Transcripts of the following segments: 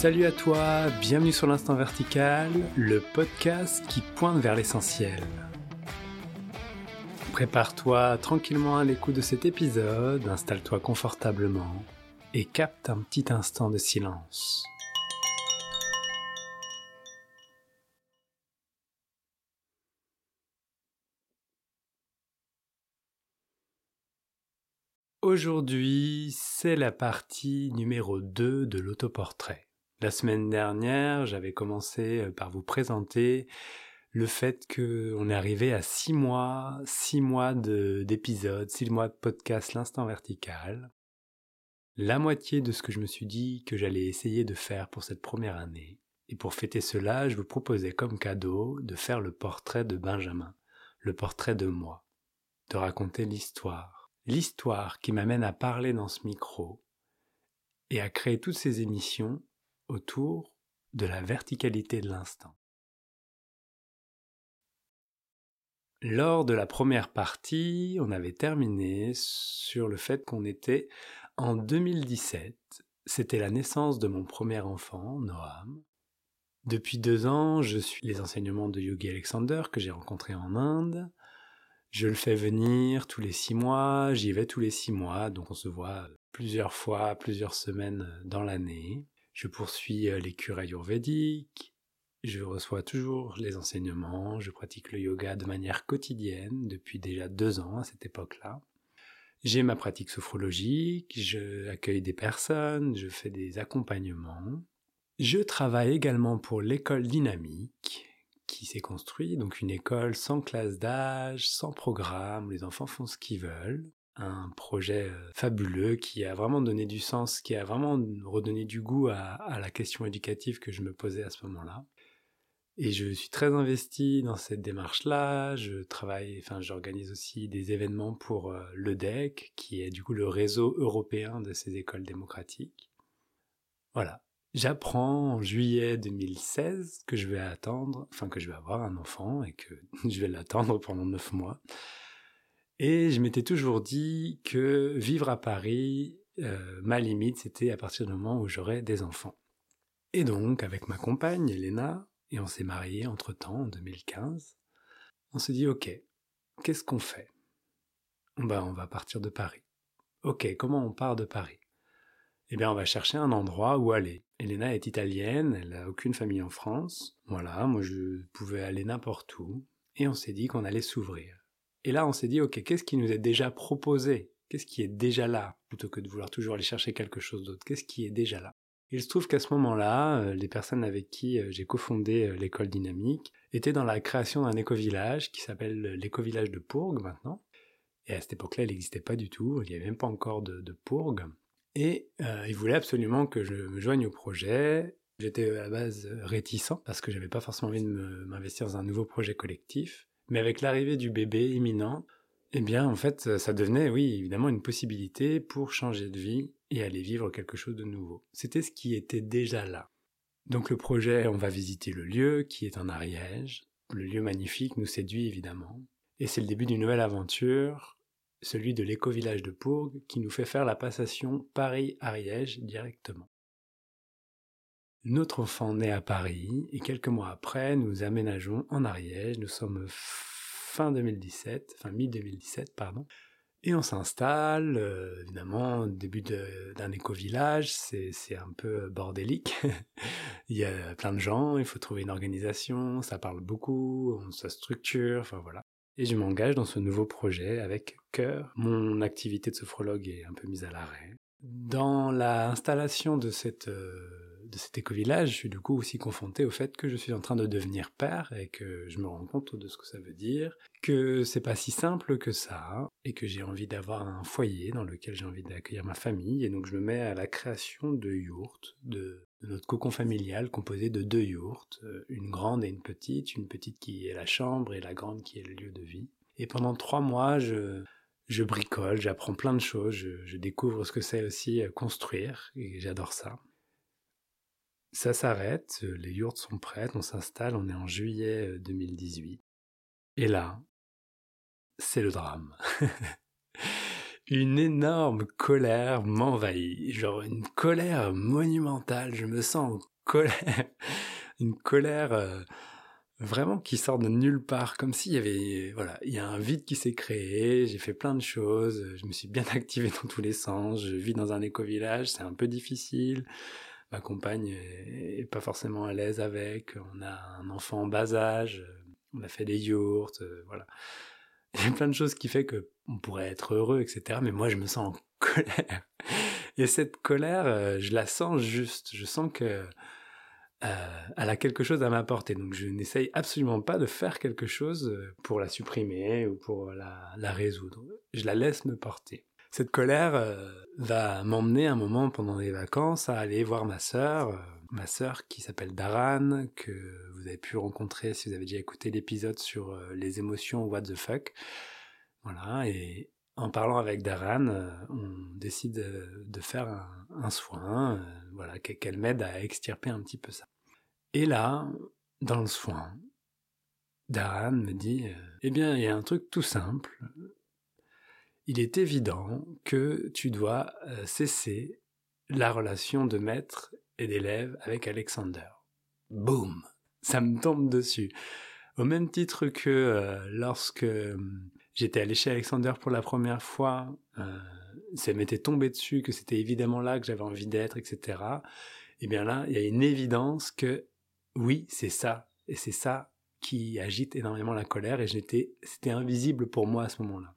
Salut à toi, bienvenue sur l'Instant Vertical, le podcast qui pointe vers l'essentiel. Prépare-toi tranquillement à l'écoute de cet épisode, installe-toi confortablement et capte un petit instant de silence. Aujourd'hui, c'est la partie numéro 2 de l'autoportrait. La semaine dernière, j'avais commencé euh, par vous présenter le fait qu'on est arrivé à six mois, six mois d'épisodes, six mois de podcast L'Instant Vertical. La moitié de ce que je me suis dit que j'allais essayer de faire pour cette première année. Et pour fêter cela, je vous proposais comme cadeau de faire le portrait de Benjamin, le portrait de moi, de raconter l'histoire. L'histoire qui m'amène à parler dans ce micro et à créer toutes ces émissions autour de la verticalité de l'instant. Lors de la première partie, on avait terminé sur le fait qu'on était en 2017. C'était la naissance de mon premier enfant, Noam. Depuis deux ans, je suis les enseignements de Yogi Alexander que j'ai rencontré en Inde. Je le fais venir tous les six mois, j'y vais tous les six mois, donc on se voit plusieurs fois, plusieurs semaines dans l'année. Je poursuis euh, les cures ayurvédiques, je reçois toujours les enseignements, je pratique le yoga de manière quotidienne depuis déjà deux ans à cette époque-là. J'ai ma pratique sophrologique, je accueille des personnes, je fais des accompagnements. Je travaille également pour l'école dynamique qui s'est construite, donc une école sans classe d'âge, sans programme, les enfants font ce qu'ils veulent un projet euh, fabuleux qui a vraiment donné du sens, qui a vraiment redonné du goût à, la question éducative que je me posais à ce moment-là. Et je suis très investi dans cette démarche-là. Je travaille, enfin, j'organise aussi des événements pour euh, le DEC, qui est du coup le réseau européen de ces écoles démocratiques. Voilà. J'apprends en juillet 2016 que je vais attendre, enfin que je vais avoir un enfant et que je vais l'attendre pendant neuf mois. Et je m'étais toujours dit que vivre à Paris, euh, ma limite, c'était à partir du moment où j'aurais des enfants. Et donc, avec ma compagne, Elena, et on s'est mariés entre-temps, en 2015, on s'est dit, ok, qu'est-ce qu'on fait? On va partir de Paris. Ok, comment on part de Paris? Eh bien, on va chercher un endroit où aller. Elena est italienne, elle n'a aucune famille en France. Voilà, moi je pouvais aller n'importe où. Et on s'est dit qu'on allait s'ouvrir. Et là, on s'est dit, ok, qu'est-ce qui nous est déjà proposé? Qu'est-ce qui est déjà là? Plutôt que de vouloir toujours aller chercher quelque chose d'autre. Qu'est-ce qui est déjà là? Il se trouve qu'à ce moment-là, euh, les personnes avec qui euh, j'ai cofondé euh, l'école dynamique étaient dans la création d'un éco-village qui s'appelle l'éco-village de Pourgue maintenant. Et à cette époque-là, il n'existait pas du tout. Il n'y avait même pas encore de, de Pourgue. Et ils voulaient absolument que je me joigne au projet. J'étais à la base réticent parce que j'avais pas forcément envie de m'investir dans un nouveau projet collectif. Mais avec l'arrivée du bébé imminent, eh bien, en fait, ça devenait, oui, évidemment, une possibilité pour changer de vie et aller vivre quelque chose de nouveau. C'était ce qui était déjà là. Donc le projet, on va visiter le lieu qui est en Ariège. Le lieu magnifique nous séduit évidemment. Et c'est le début d'une nouvelle aventure, celui de l'éco-village de Pourgue, qui nous fait faire la passation Paris-Ariège directement. Notre enfant naît à Paris et quelques mois après, nous aménageons en Ariège. Nous sommes fin 2017, fin mi-2017, pardon. Et on s'installe, euh, évidemment, début d'un éco-village, c'est un peu bordélique. il y a plein de gens, il faut trouver une organisation, ça parle beaucoup, ça structure, enfin voilà. Et je m'engage dans ce nouveau projet avec cœur. Mon activité de sophrologue est un peu mise à l'arrêt. Dans l'installation de cette... Euh, de cet éco-village, je suis du coup aussi confronté au fait que je suis en train de devenir père et que je me rends compte de ce que ça veut dire, que c'est pas si simple que ça et que j'ai envie d'avoir un foyer dans lequel j'ai envie d'accueillir ma famille et donc je me mets à la création de yurts, de, notre cocon familial composé de deux yurts, euh, une grande et une petite, une petite qui est la chambre et la grande qui est le lieu de vie. Et pendant trois mois, je, bricole, j'apprends plein de choses, je, je découvre ce que c'est aussi euh, construire, et j'adore ça. Ça s'arrête, euh, les yurts sont prêtes, on s'installe, on est en juillet 2018. Euh, Et là, c'est le drame. une énorme colère m'envahit, genre une colère monumentale, je me sens colère, une colère euh, vraiment qui sort de nulle part, comme s'il y avait, voilà, il y a un vide qui s'est créé, j'ai fait plein de choses, je me suis bien activé dans tous les sens, je vis dans un éco-village, c'est un peu difficile, ma compagne est pas forcément à l'aise avec, on a un enfant en bas âge, on a fait des yourts, euh, voilà. Il y a plein de choses qui fait que on pourrait être heureux, etc. Mais moi, je me sens en colère. Et cette colère, euh, je la sens juste. Je sens que euh, elle a quelque chose à m'apporter. Donc, je n'essaye absolument pas de faire quelque chose pour la supprimer ou pour la, la résoudre. Je la laisse me porter. Cette colère va m'emmener un moment pendant les vacances à aller voir ma sœur ma sœur qui s'appelle Daran, que vous avez pu rencontrer si vous avez déjà écouté l'épisode sur euh, les émotions What the fuck. Voilà, et en parlant avec Daran, euh, on décide euh, de faire un, soin, voilà, qu'elle m'aide à extirper un petit peu ça. Et là, dans le soin, Daran me dit, eh bien, il y a un truc tout simple. Il est évident que tu dois cesser la relation de maître et d'élèves avec Alexander. Boum Ça me tombe dessus. Au même titre que euh, lorsque euh, j'étais allé chez Alexander pour la première fois, euh, ça m'était tombé dessus que c'était évidemment là que j'avais envie d'être, etc. Et eh bien là, il y a une évidence que oui, c'est ça. Et c'est ça qui agite énormément la colère et c'était invisible pour moi à ce moment-là.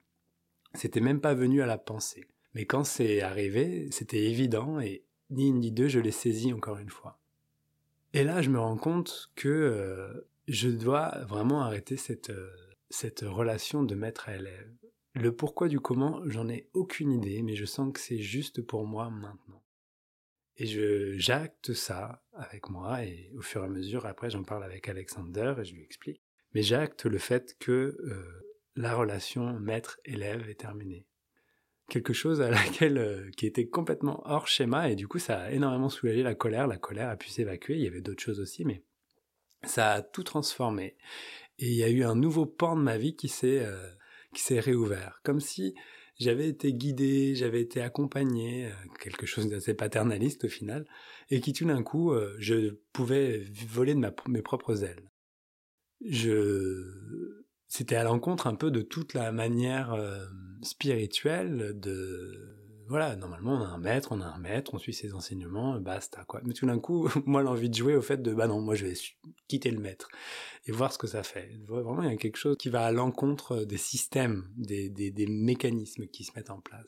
C'était même pas venu à la pensée. Mais quand c'est arrivé, c'était évident et ni une ni deux, je l'ai saisi encore une fois. Et là, je me rends compte que euh, je dois vraiment arrêter cette, euh, relation de maître à élève. Le pourquoi du comment, j'en ai aucune idée, mais je sens que c'est juste pour moi maintenant. Et je j'acte ça avec moi, et au fur et à mesure, après, j'en parle avec Alexander et je lui explique. Mais j'acte le fait que euh, la relation maître-élève est terminée quelque chose à laquelle euh, qui était complètement hors schéma et du coup ça a énormément soulagé la colère. La colère a pu s'évacuer. Il y avait d'autres choses aussi, mais ça a tout transformé. Et il y a eu un nouveau pan de ma vie qui s'est euh, qui s'est réouvert, comme si j'avais été guidé, j'avais été accompagné, euh, quelque chose d'assez paternaliste au final, et qui tout d'un coup je pouvais voler de mes propres ailes. Je c'était à l'encontre un peu de toute la manière euh, spirituelle de voilà, normalement on a un maître, on a un maître, on suit ses enseignements, basta quoi. Mais tout d'un coup, moi l'envie de jouer au fait de bah non, moi je vais quitter le maître et voir ce que ça fait. Vraiment, il y a quelque chose qui va à l'encontre des systèmes, des, des, mécanismes qui se mettent en place.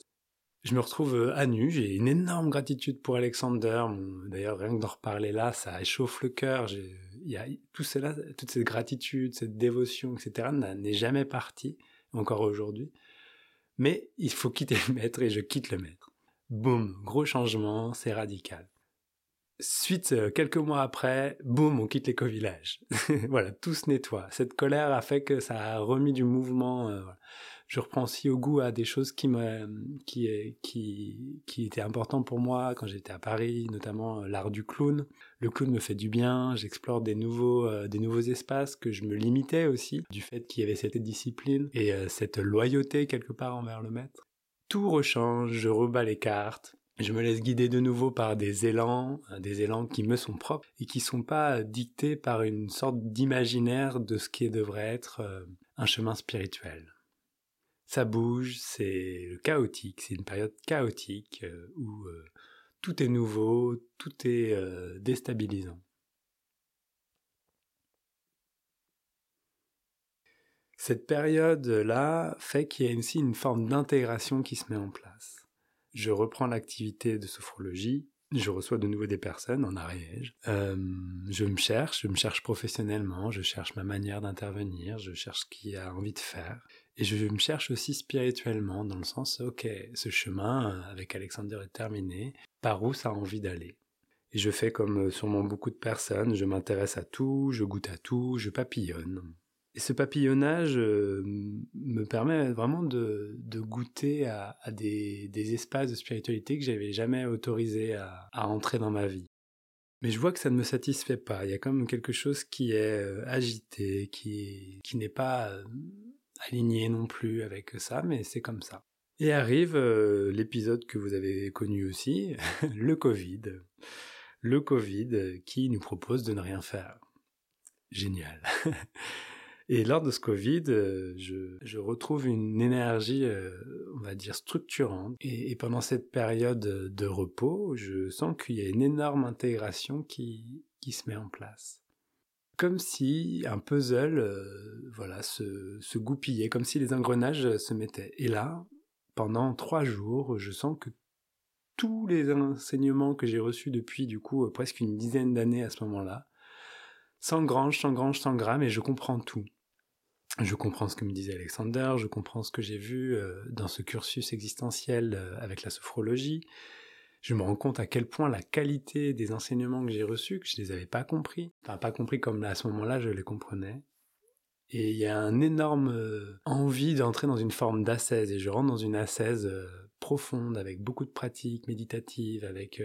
Je me retrouve euh, à nu, j'ai une énorme gratitude pour Alexander. D'ailleurs, rien que d'en reparler là, ça échauffe le cœur. Y a tout cela, toute cette gratitude, cette dévotion, etc., n'est jamais parti, encore aujourd'hui. Mais il faut quitter le maître et je quitte le maître. Boum, gros changement, c'est radical. Suite, euh, quelques mois après, boum, on quitte l'éco-village. voilà, tout se nettoie. Cette colère a fait que ça a remis du mouvement. Euh, je reprends aussi au goût à des choses qui qui, qui, qui étaient importantes pour moi quand j'étais à Paris, notamment euh, l'art du clown. Le clown me fait du bien, j'explore des nouveaux, euh, des nouveaux espaces que je me limitais aussi, du fait qu'il y avait cette discipline et euh, cette loyauté quelque part envers le maître. Tout rechange, je rebats les cartes, je me laisse guider de nouveau par des élans, des élans qui me sont propres et qui sont pas dictés par une sorte d'imaginaire de ce qui devrait être un chemin spirituel ça bouge, c'est le chaotique, c'est une période chaotique euh, où euh, tout est nouveau, tout est euh, déstabilisant. Cette période-là fait qu'il y a aussi une forme d'intégration qui se met en place. Je reprends l'activité de sophrologie, je reçois de nouveau des personnes en Ariège. je me cherche, je me cherche professionnellement, je cherche ma manière d'intervenir, je cherche ce qu'il a envie de faire. Et je me cherche aussi spirituellement, dans le sens, ok, ce chemin euh, avec Alexander est terminé, par où ça a envie d'aller? Et je fais comme euh, sûrement beaucoup de personnes, je m'intéresse à tout, je goûte à tout, je papillonne. Et ce papillonnage euh, me permet vraiment de, goûter à, des, espaces de spiritualité que j'avais jamais autorisé à, entrer dans ma vie. Mais je vois que ça ne me satisfait pas. Il y a comme quelque chose qui est agité, qui, n'est pas aligné non plus avec ça, mais c'est comme ça. Et arrive euh, l'épisode que vous avez connu aussi, le Covid. le Covid qui nous propose de ne rien faire. Génial. Et lors de ce Covid, euh, je, retrouve une énergie, euh, on va dire, structurante. Et, pendant cette période de repos, je sens qu'il y a une énorme intégration qui, se met en place. Comme si un puzzle, euh, voilà, se, se goupillait, comme si les engrenages se mettaient. Et là, pendant trois jours, je sens que tous les enseignements que j'ai reçus depuis, du coup, presque une dizaine d'années à ce moment-là, s'engrangent, s'engrangent, s'engramment et je comprends tout je comprends ce que me disait Alexander, je comprends ce que j'ai vu euh, dans ce cursus existentiel euh, avec la sophrologie. Je me rends compte à quel point la qualité des enseignements que j'ai reçus, que je ne les avais pas compris, enfin pas compris comme à ce moment-là je les comprenais. Et il y a un énorme euh, envie d'entrer dans une forme d'assaise, et je rentre dans une assaise profonde, avec beaucoup de pratiques méditatives, avec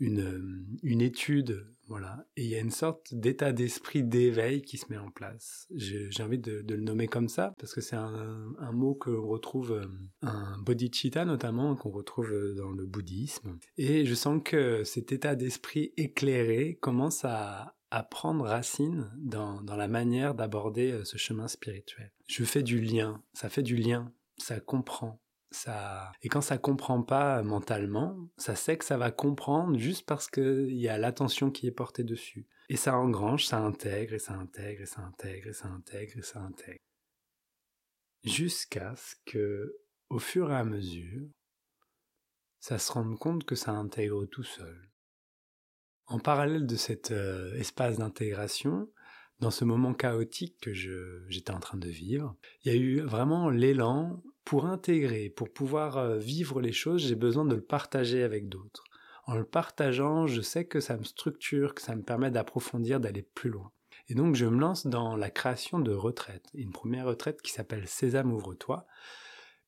une, une étude, voilà. Et il y a une sorte d'état d'esprit d'éveil qui se met en place. J'ai envie de, le nommer comme ça, parce que c'est un, un, mot que retrouve, euh, un bodhicitta notamment, qu'on retrouve dans le bouddhisme. Et je sens que cet état d'esprit éclairé commence à, à prendre racine dans, dans la manière d'aborder euh, ce chemin spirituel. Je fais du lien, ça fait du lien, ça comprend, et quand ça comprend pas mentalement, ça sait que ça va comprendre juste parce qu'il y a l'attention qui est portée dessus. Et ça engrange, ça intègre, et ça intègre, et ça intègre, et ça intègre, et ça intègre. Jusqu'à ce que, au fur et à mesure, ça se rende compte que ça intègre tout seul. En parallèle de cet euh, espace d'intégration, dans ce moment chaotique que j'étais en train de vivre, il y a eu vraiment l'élan pour intégrer, pour pouvoir euh, vivre les choses, j'ai besoin de le partager avec d'autres. En le partageant, je sais que ça me structure, que ça me permet d'approfondir, d'aller plus loin. Et donc je me lance dans la création de retraites. Une première retraite qui s'appelle Sésame ouvre-toi,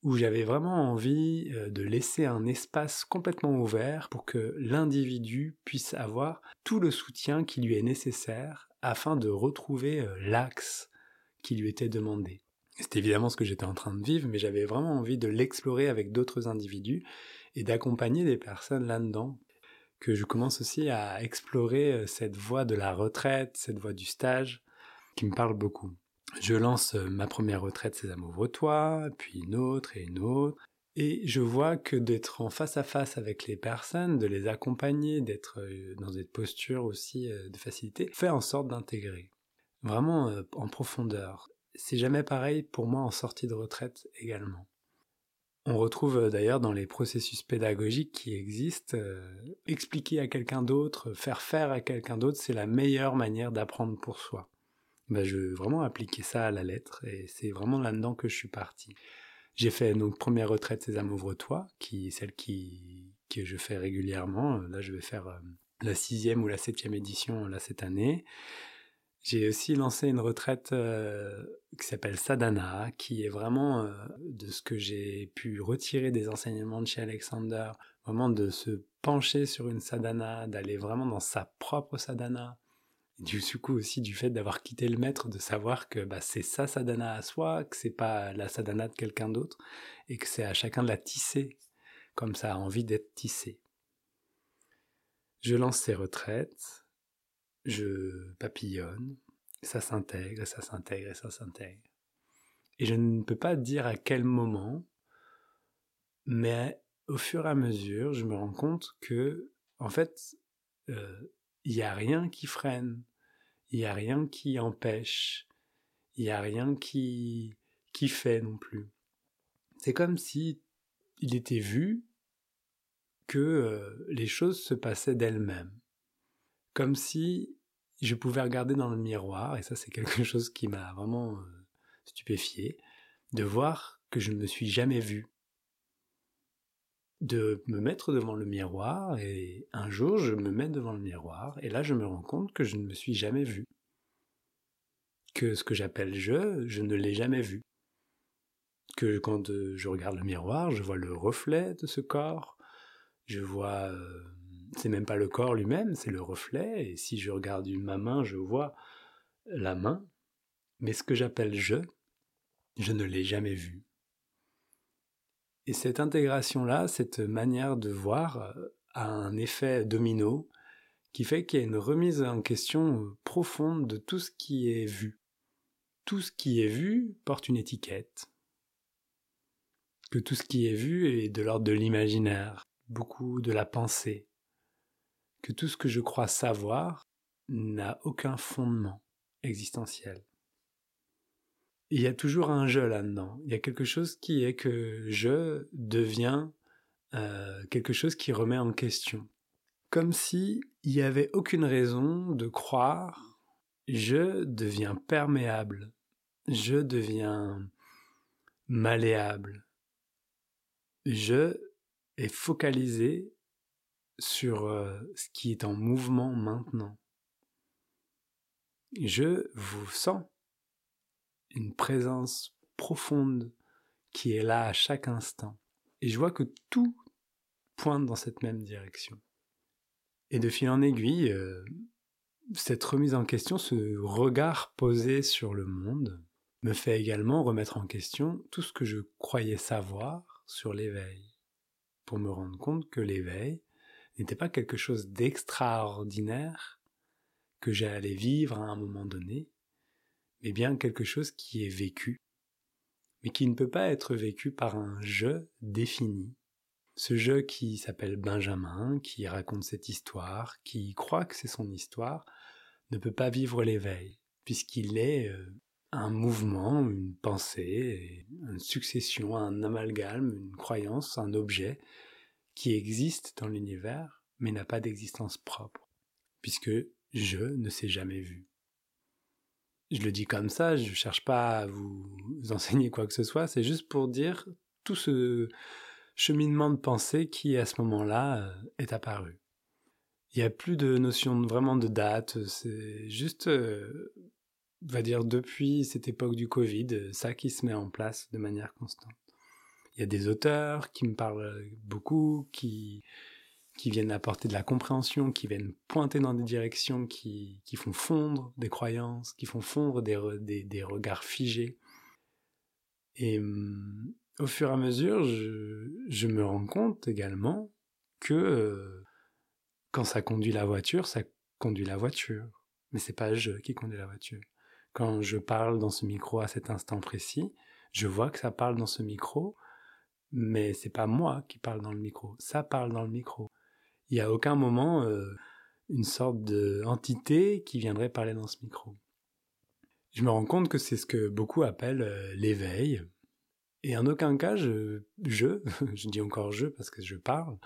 où j'avais vraiment envie euh, de laisser un espace complètement ouvert pour que l'individu puisse avoir tout le soutien qui lui est nécessaire afin de retrouver euh, l'axe qui lui était demandé. C'est évidemment ce que j'étais en train de vivre, mais j'avais vraiment envie de l'explorer avec d'autres individus et d'accompagner des personnes là-dedans. Que je commence aussi à explorer euh, cette voie de la retraite, cette voie du stage, qui me parle beaucoup. Je lance euh, ma première retraite Sésame ouvre-toi, puis une autre et une autre. Et je vois que d'être en face à face avec les personnes, de les accompagner, d'être euh, dans cette posture aussi de facilité, fait en sorte d'intégrer. Vraiment en profondeur. C'est jamais pareil pour moi en sortie de retraite également. On retrouve euh, d'ailleurs dans les processus pédagogiques qui existent, euh, expliquer à quelqu'un d'autre, faire faire à quelqu'un d'autre, c'est la meilleure manière d'apprendre pour soi. Ben, je veux vraiment appliquer ça à la lettre et c'est vraiment là-dedans que je suis parti. J'ai fait donc première retraite Sésame ouvre-toi, qui est celle qui, que je fais régulièrement. Là, je vais faire euh, la sixième ou la septième édition là cette année. J'ai aussi lancé une retraite euh, qui s'appelle Sadhana, qui est vraiment euh, de ce que j'ai pu retirer des enseignements de chez Alexander, vraiment de se pencher sur une sadhana, d'aller vraiment dans sa propre sadhana. du coup aussi du fait d'avoir quitté le maître, de savoir que bah, c'est sa sadhana à soi, que c'est pas la sadhana de quelqu'un d'autre, et que c'est à chacun de la tisser, comme ça a envie d'être tissé. Je lance ces retraites, je papillonne, ça s'intègre, ça s'intègre, ça s'intègre. Et je ne peux pas dire à quel moment, mais au fur et à mesure, je me rends compte que, en fait, euh, il n'y a rien qui freine, il n'y a rien qui empêche, il n'y a rien qui, qui fait non plus. C'est comme si il était vu que euh, les choses se passaient d'elles-mêmes comme si je pouvais regarder dans le miroir, et ça c'est quelque chose qui m'a vraiment euh, stupéfié, de voir que je ne me suis jamais vu. De me mettre devant le miroir, et un jour je me mets devant le miroir, et là je me rends compte que je ne me suis jamais vu. Que ce que j'appelle je, je ne l'ai jamais vu. Que quand euh, je regarde le miroir, je vois le reflet de ce corps, je vois euh, c'est même pas le corps lui-même, c'est le reflet, et si je regarde ma main, je vois la main, mais ce que j'appelle je, je ne l'ai jamais vu. Et cette intégration-là, cette manière de voir, euh, a un effet domino qui fait qu'il y a une remise en question profonde de tout ce qui est vu. Tout ce qui est vu porte une étiquette. Que tout ce qui est vu est de l'ordre de l'imaginaire, beaucoup de la pensée. Que tout ce que je crois savoir n'a aucun fondement existentiel. Il y a toujours un je là-dedans. Il y a quelque chose qui est que je deviens euh, quelque chose qui remet en question comme si il n'y avait aucune raison de croire je deviens perméable, je deviens malléable, je est focalisé sur ce qui est en mouvement maintenant. Je vous sens une présence profonde qui est là à chaque instant. Et je vois que tout pointe dans cette même direction. Et de fil en aiguille, cette remise en question, ce regard posé sur le monde, me fait également remettre en question tout ce que je croyais savoir sur l'éveil, pour me rendre compte que l'éveil n'était pas quelque chose d'extraordinaire que j'allais vivre à un moment donné, mais bien quelque chose qui est vécu, mais qui ne peut pas être vécu par un je défini, ce jeu qui s'appelle Benjamin, qui raconte cette histoire, qui croit que c'est son histoire, ne peut pas vivre l'éveil, puisqu'il est euh, un mouvement, une pensée, une succession, un amalgame, une croyance, un objet qui existe dans l'univers, mais n'a pas d'existence propre, puisque je ne s'est jamais vu. Je le dis comme ça, je ne cherche pas à vous enseigner quoi que ce soit, c'est juste pour dire tout ce, cheminement de pensée qui, à ce moment-là, euh, est apparu. Il n'y a plus de notion vraiment de date, c'est juste, euh, on va dire, depuis cette époque du Covid, ça qui se met en place de manière constante. Il y a des auteurs qui me parlent beaucoup, qui, qui viennent apporter de la compréhension, qui viennent pointer dans des directions qui, qui font fondre des croyances, qui font fondre des, des, regards figés. Et hum, au fur et à mesure, je, me rends compte également que euh, quand ça conduit la voiture, ça conduit la voiture. Mais c'est pas je qui conduit la voiture. Quand je parle dans ce micro à cet instant précis, je vois que ça parle dans ce micro, mais c'est pas moi qui parle dans le micro. Ça parle dans le micro. Il n'y a aucun moment euh, une sorte d'entité qui viendrait parler dans ce micro. Je me rends compte que c'est ce que beaucoup appellent euh, l'éveil, et en aucun cas, je, je, je dis encore je parce que je parle,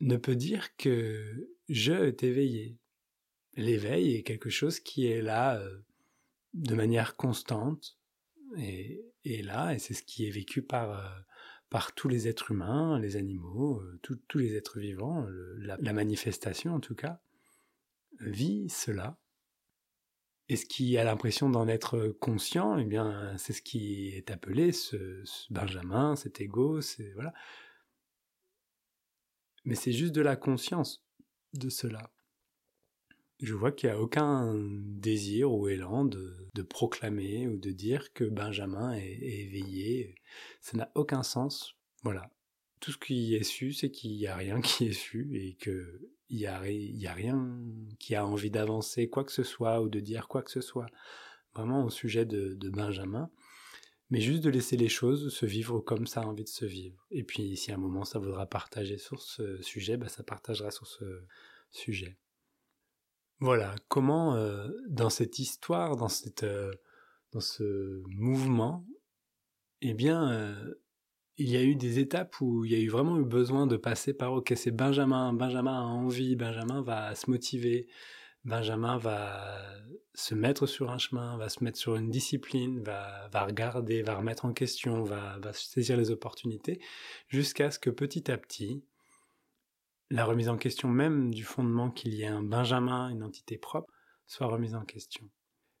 ne peut dire que je est éveillé. L'éveil est quelque chose qui est là euh, de manière constante et, là, et c'est ce qui est vécu par, euh, par tous les êtres humains, les animaux, euh, tous les êtres vivants, la, manifestation en tout cas, vit cela et ce qui a l'impression d'en être conscient, eh bien, c'est ce qui est appelé ce, Benjamin, cet ego, c'est voilà. Mais c'est juste de la conscience de cela. Je vois qu'il n'y a aucun désir ou élan de, proclamer ou de dire que Benjamin est, éveillé. Ça n'a aucun sens. Voilà. Tout ce qui est su, c'est qu'il n'y a rien qui est su et que il n'y a rien qui a envie d'avancer quoi que ce soit ou de dire quoi que ce soit vraiment au sujet de, Benjamin, mais juste de laisser les choses se vivre comme ça a envie de se vivre. Et puis si à un moment ça voudra partager sur ce sujet, bah, ça partagera sur ce sujet. Voilà, comment euh, dans cette histoire, dans, cette, euh, dans ce mouvement, eh bien, euh, il y a eu des étapes où il y a eu vraiment eu besoin de passer par ok c'est Benjamin, Benjamin a envie, Benjamin va se motiver, Benjamin va se mettre sur un chemin, va se mettre sur une discipline, va, va regarder, va remettre en question, va, va saisir les opportunités, jusqu'à ce que petit à petit, la remise en question même du fondement qu'il y ait un Benjamin, une entité propre, soit remise en question.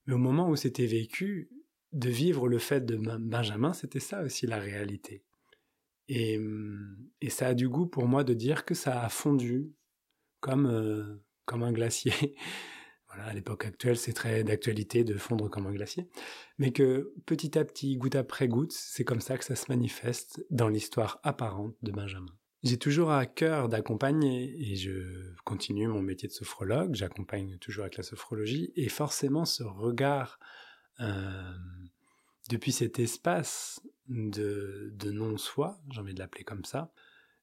Mais au moment où c'était vécu, de vivre le fait de Benjamin, c'était ça aussi la réalité. Et, et, ça a du goût pour moi de dire que ça a fondu comme, euh, comme un glacier. voilà, à l'époque actuelle, c'est très d'actualité de fondre comme un glacier. Mais que petit à petit, goutte après goutte, c'est comme ça que ça se manifeste dans l'histoire apparente de Benjamin. J'ai toujours à cœur d'accompagner et je continue mon métier de sophrologue, j'accompagne toujours avec la sophrologie et forcément ce regard euh, depuis cet espace de, non-soi, j'ai envie de l'appeler comme ça,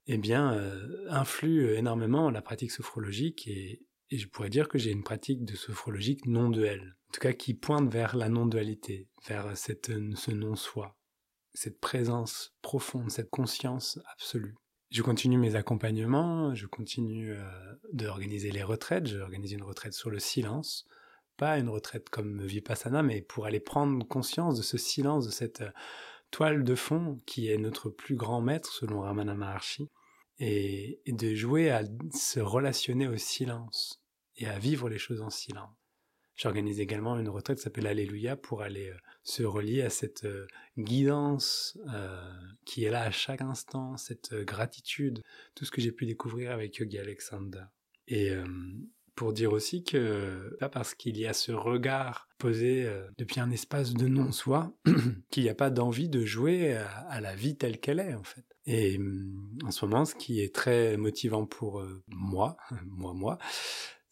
eh bien, euh, influe énormément la pratique sophrologique et, je pourrais dire que j'ai une pratique de sophrologique non duelle, en tout cas qui pointe vers la non-dualité, vers cette, ce non-soi, cette présence profonde, cette conscience absolue. Je continue mes accompagnements, je continue euh, d'organiser les retraites, j'ai organisé une retraite sur le silence, pas une retraite comme Vipassana, mais pour aller prendre conscience de ce silence, de cette euh, toile de fond qui est notre plus grand maître selon Ramana Maharshi, et, de jouer à se relationner au silence et à vivre les choses en silence. J'organise également une retraite qui s'appelle Alléluia pour aller euh, se relier à cette euh, guidance qui est là à chaque instant, cette gratitude, tout ce que j'ai pu découvrir avec Yogi Alexander. Et pour dire aussi que pas parce qu'il y a ce regard posé euh, depuis un espace de non-soi qu'il n'y a pas d'envie de jouer à, la vie telle qu'elle est en fait. Et hum, en ce moment, ce qui est très motivant pour euh, moi, moi, moi,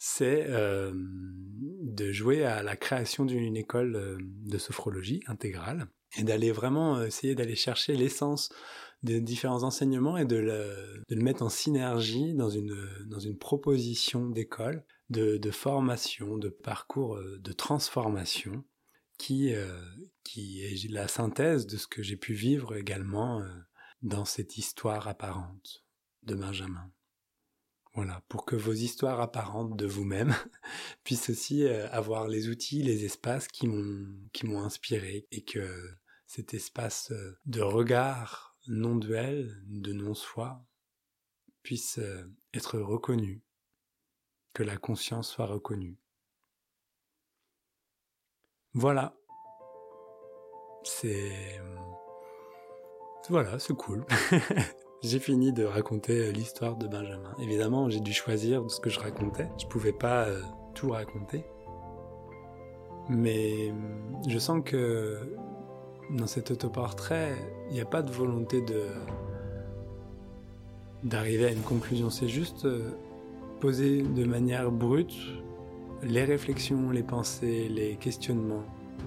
c'est euh, de jouer à la création d'une école de sophrologie intégrale et d'aller vraiment essayer d'aller chercher l'essence des différents enseignements et de le, de le, mettre en synergie dans une, dans une proposition d'école, de, de, formation, de parcours euh, de transformation qui, euh, qui est la synthèse de ce que j'ai pu vivre également euh, dans cette histoire apparente de Benjamin. Voilà, pour que vos histoires apparentes de vous-même puissent aussi avoir les outils, les espaces qui m'ont inspiré et que cet espace de regard non-duel, de non-soi, puisse euh, être reconnu, que la conscience soit reconnue. Voilà. C'est... Voilà, c'est cool. j'ai fini de raconter l'histoire de Benjamin. Évidemment, j'ai dû choisir ce que je racontais. Je pouvais pas euh, tout raconter. Mais je sens que dans cet autoportrait, il n'y a pas de volonté de d'arriver à une conclusion. C'est juste euh, poser de manière brute les réflexions, les pensées, les questionnements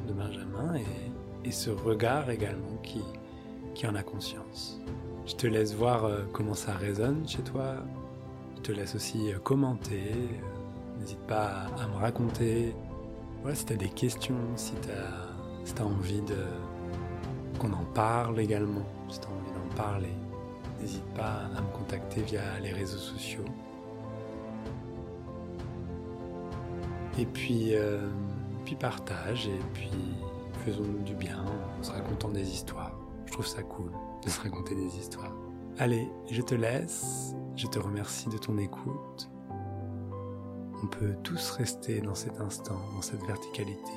de Benjamin et, ce regard également qui, qui en a conscience. Je te laisse voir euh, comment ça résonne chez toi. Je te laisse aussi euh, commenter. N'hésite pas à, me raconter. Si tu as des questions, si tu as, envie qu'on en parle également. Si tu as envie d'en parler, n'hésite pas à me contacter via les réseaux sociaux. Et puis, euh, partage et puis faisons-nous du bien en se racontant des histoires. Je trouve ça cool de se raconter des histoires. Allez, je te laisse. Je te remercie de ton écoute. On peut tous rester dans cet instant, dans cette verticalité